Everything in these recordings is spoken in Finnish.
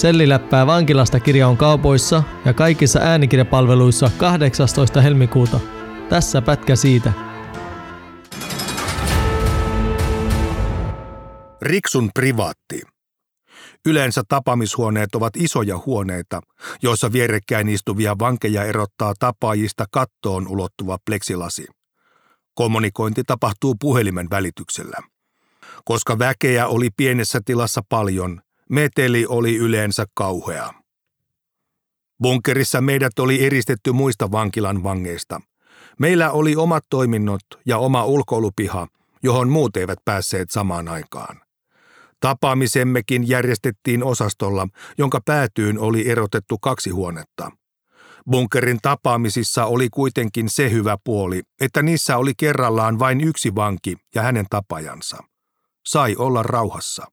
Selliläppää vankilasta kirja on kaupoissa ja kaikissa äänikirjapalveluissa 18. helmikuuta. Tässä pätkä siitä. Riksun privaatti. Yleensä tapaamishuoneet ovat isoja huoneita, joissa vierekkäin istuvia vankeja erottaa tapaajista kattoon ulottuva pleksilasi. Kommunikointi tapahtuu puhelimen välityksellä. Koska väkeä oli pienessä tilassa paljon, meteli oli yleensä kauhea. Bunkerissa meidät oli eristetty muista vankilan vangeista. Meillä oli omat toiminnot ja oma ulkoilupiha, johon muut eivät päässeet samaan aikaan. Tapaamisemmekin järjestettiin osastolla, jonka päätyyn oli erotettu kaksi huonetta. Bunkerin tapaamisissa oli kuitenkin se hyvä puoli, että niissä oli kerrallaan vain yksi vanki ja hänen tapajansa. Sai olla rauhassa.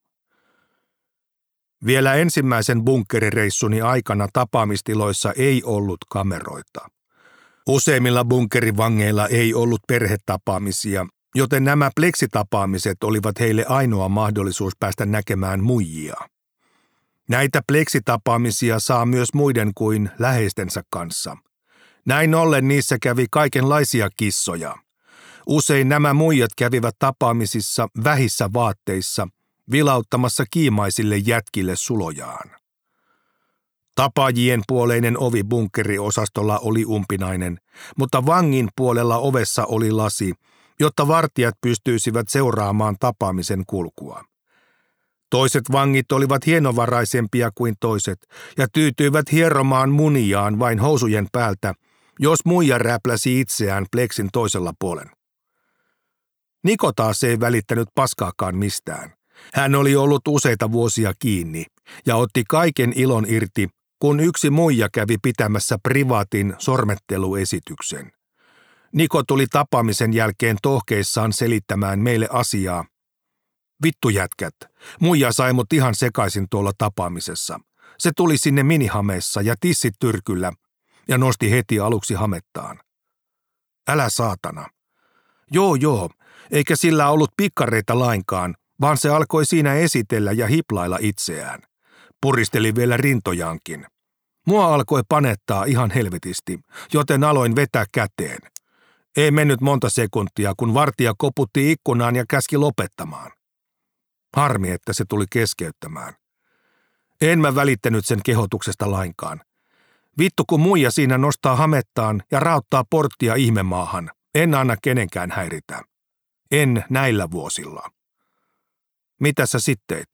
Vielä ensimmäisen bunkkerireissuni aikana tapaamistiloissa ei ollut kameroita. Useimmilla bunkkerivangeilla ei ollut perhetapaamisia, joten nämä pleksitapaamiset olivat heille ainoa mahdollisuus päästä näkemään muijia. Näitä pleksitapaamisia saa myös muiden kuin läheistensä kanssa. Näin ollen niissä kävi kaikenlaisia kissoja. Usein nämä muijat kävivät tapaamisissa vähissä vaatteissa, vilauttamassa kiimaisille jätkille sulojaan. Tapaajien puoleinen ovi bunkkeriosastolla oli umpinainen, mutta vangin puolella ovessa oli lasi, jotta vartijat pystyisivät seuraamaan tapaamisen kulkua. Toiset vangit olivat hienovaraisempia kuin toiset ja tyytyivät hieromaan muniaan vain housujen päältä, jos muija räpläsi itseään pleksin toisella puolen. Niko taas ei välittänyt paskaakaan mistään. Hän oli ollut useita vuosia kiinni ja otti kaiken ilon irti, kun yksi muija kävi pitämässä privaatin sormetteluesityksen. Niko tuli tapaamisen jälkeen tohkeissaan selittämään meille asiaa. Vittu jätkät, muija sai mut ihan sekaisin tuolla tapaamisessa. Se tuli sinne minihameessa ja tissit tyrkyllä ja nosti heti aluksi hamettaan. Älä saatana. Joo joo, eikä sillä ollut pikkareita lainkaan, vaan se alkoi siinä esitellä ja hiplailla itseään. Puristeli vielä rintojaankin. Mua alkoi panettaa ihan helvetisti, joten aloin vetää käteen. Ei mennyt monta sekuntia, kun vartija koputti ikkunaan ja käski lopettamaan. Harmi, että se tuli keskeyttämään. En mä välittänyt sen kehotuksesta lainkaan. Vittu kun muija siinä nostaa hamettaan ja rauttaa porttia ihmemaahan. En anna kenenkään häiritä. En näillä vuosilla. Mitä sä sitteit?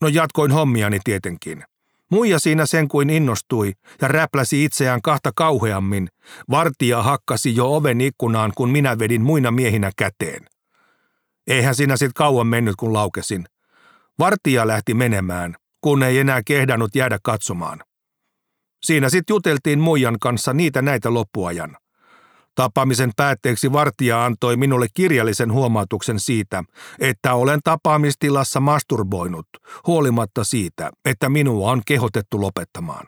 No jatkoin hommiani tietenkin. Muija siinä sen kuin innostui ja räpläsi itseään kahta kauheammin. Vartija hakkasi jo oven ikkunaan, kun minä vedin muina miehinä käteen. Eihän siinä sit kauan mennyt, kun laukesin. Vartija lähti menemään, kun ei enää kehdannut jäädä katsomaan. Siinä sit juteltiin muijan kanssa niitä näitä loppuajan. Tapaamisen päätteeksi vartija antoi minulle kirjallisen huomautuksen siitä, että olen tapaamistilassa masturboinut, huolimatta siitä, että minua on kehotettu lopettamaan.